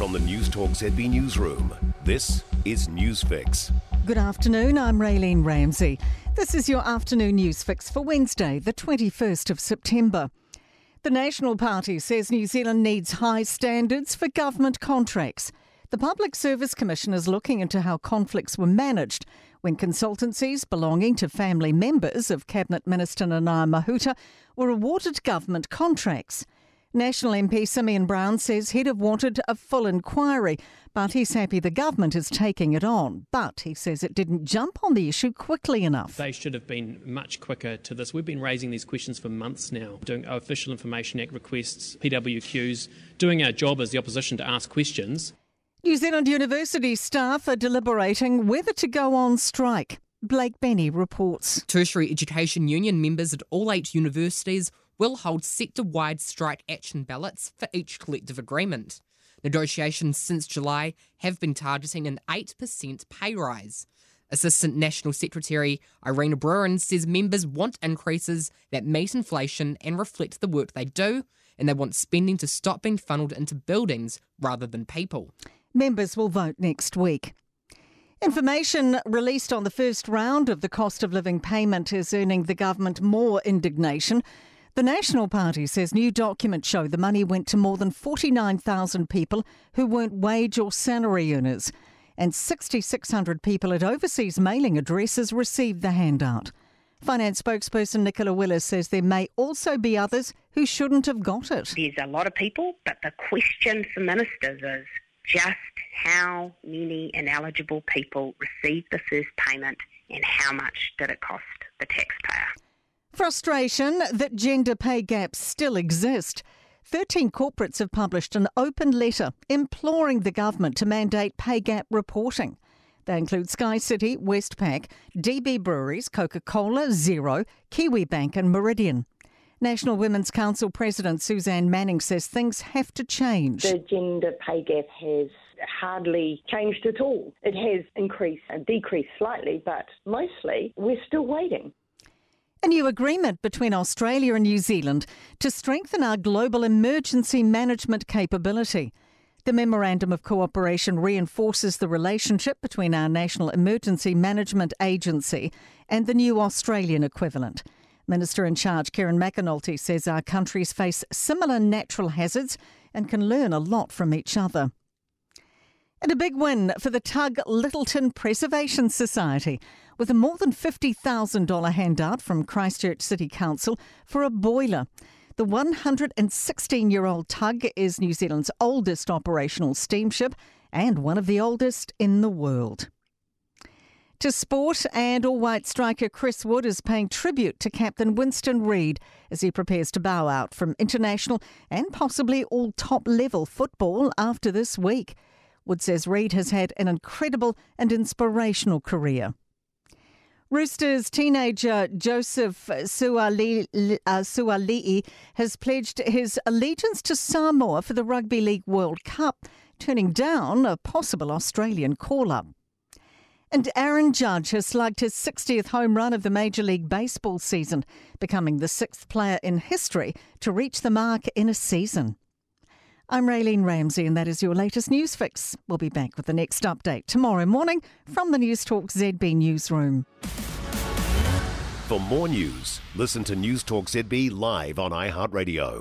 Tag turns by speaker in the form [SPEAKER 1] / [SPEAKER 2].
[SPEAKER 1] From the Newstalk ZB Newsroom, this is Newsfix.
[SPEAKER 2] Good afternoon, I'm Raylene Ramsey. This is your afternoon news fix for Wednesday, the 21st of September. The National Party says New Zealand needs high standards for government contracts. The Public Service Commission is looking into how conflicts were managed when consultancies belonging to family members of Cabinet Minister Nanaia Mahuta were awarded government contracts. National MP Simeon Brown says he'd have wanted a full inquiry, but he's happy the government is taking it on. But he says it didn't jump on the issue quickly enough.
[SPEAKER 3] They should have been much quicker to this. We've been raising these questions for months now, doing Official Information Act requests, PWQs, doing our job as the opposition to ask questions.
[SPEAKER 2] New Zealand University staff are deliberating whether to go on strike. Blake Benny reports.
[SPEAKER 4] Tertiary Education Union members at all eight universities will hold sector wide strike action ballots for each collective agreement. Negotiations since July have been targeting an 8% pay rise. Assistant National Secretary Irina Bruin says members want increases that meet inflation and reflect the work they do, and they want spending to stop being funneled into buildings rather than people.
[SPEAKER 2] Members will vote next week. Information released on the first round of the cost of living payment is earning the government more indignation. The National Party says new documents show the money went to more than 49,000 people who weren't wage or salary earners, and 6,600 people at overseas mailing addresses received the handout. Finance spokesperson Nicola Willis says there may also be others who shouldn't have got it.
[SPEAKER 5] There's a lot of people, but the question for ministers is just how many ineligible people received the first payment and how much did it cost the taxpayer.
[SPEAKER 2] Frustration that gender pay gaps still exist. 13 corporates have published an open letter imploring the government to mandate pay gap reporting. They include SkyCity, Westpac, DB Breweries, Coca Cola, Xero, Kiwi Bank, and Meridian. National Women's Council President Suzanne Manning says things have to change.
[SPEAKER 6] The gender pay gap has hardly changed at all. It has increased and decreased slightly, but mostly we're still waiting.
[SPEAKER 2] A new agreement between Australia and New Zealand to strengthen our global emergency management capability. The Memorandum of Cooperation reinforces the relationship between our National Emergency Management Agency and the new Australian equivalent. Minister in charge Kieran McAnulty says our countries face similar natural hazards and can learn a lot from each other. And a big win for the Tug Lyttelton Preservation Society with a more than $50,000 handout from Christchurch City Council for a boiler. The 116 year old tug is New Zealand's oldest operational steamship and one of the oldest in the world. To sport, and all white striker Chris Wood is paying tribute to Captain Winston Reid as he prepares to bow out from international and possibly all top level football after this week. Wood says Reid has had an incredible and inspirational career. Roosters teenager Joseph Suaalii, uh, has pledged his allegiance to Samoa for the Rugby League World Cup, turning down a possible Australian call up. And Aaron Judge has slugged his 60th home run of the Major League Baseball season, becoming the sixth player in history to reach the mark in a season. I'm Raylene Ramsey, and that is your latest news fix. We'll be back with the next update tomorrow morning from the Newstalk ZB Newsroom.
[SPEAKER 1] For more news, listen to Newstalk ZB live on iHeartRadio.